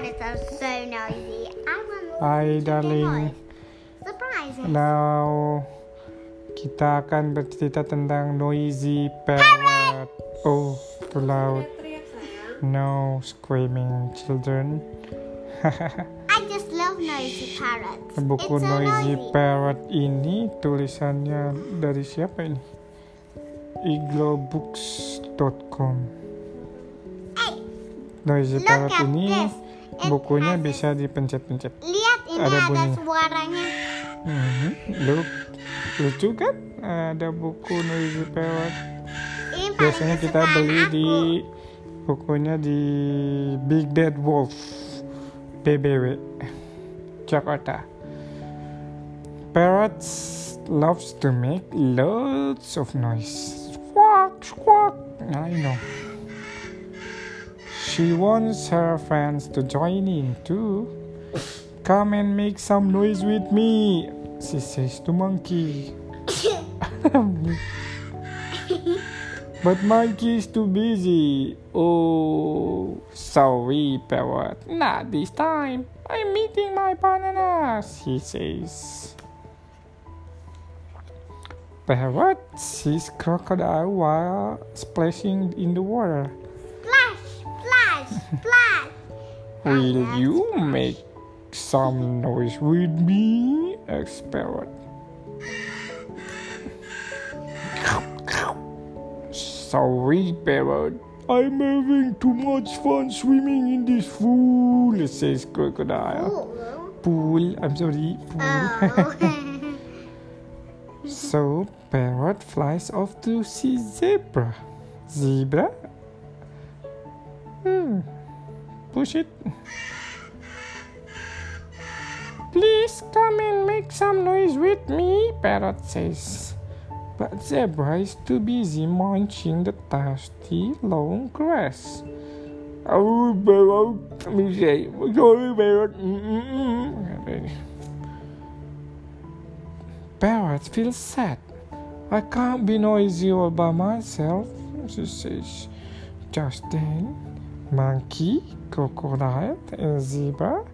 so noisy. Hai darling. Now kita akan bercerita tentang noisy parrot. Oh, too loud. No screaming children. I just love noisy parrots. Buku so noisy noisy. parrot ini tulisannya dari siapa ini? iglobooks.com. Hey, Noisy look parrot ini this. Bukunya bisa dipencet-pencet. Lihat ini Ada ada, suaranya. Look, lucu kan? Ada buku noisy parrot. Biasanya kita beli aku. di bukunya di Big Bad Wolf BBW Jakarta. Parrots loves to make loads of noise. Squawk, squawk. I know. She wants her friends to join in too. Come and make some noise with me, she says to monkey. But monkey is too busy. Oh, sorry, parrot. Not this time. I'm eating my bananas, he says. Parrot sees crocodile while splashing in the water. Will you make some noise with me? asks parrot. Sorry, parrot. I'm having too much fun swimming in this pool, says crocodile. Pool, I'm sorry, pool. Oh. so, parrot flies off to see zebra. Zebra? Hmm. Push it. Please come and make some noise with me, parrot says. But zebra is too busy munching the tasty long grass. Oh, parrot, me say, sorry, parrot. Parrot feels sad. I can't be noisy all by myself, she says. Just then, monkey, crocodile, and zebra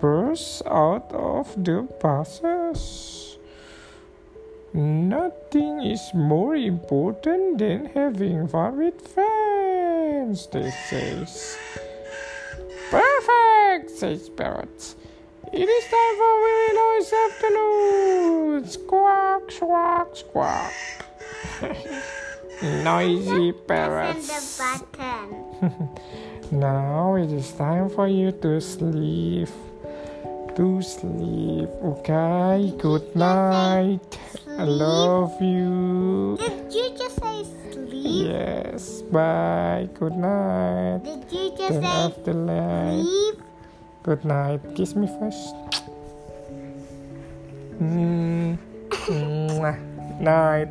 burst out of the buses. Nothing is more important than having fun with friends, they say. Perfect, says Parrot. It is time for a very noisy afternoon. Squawk, squawk, squawk. Noisy parrots. Press the button. Now it is time for you to sleep. To sleep. Okay, good night. I love you. Did you just say sleep? Yes, bye. Good night. Did you just Turn say off the light. sleep? Good night. Kiss me first. Mm. Mwah. Night.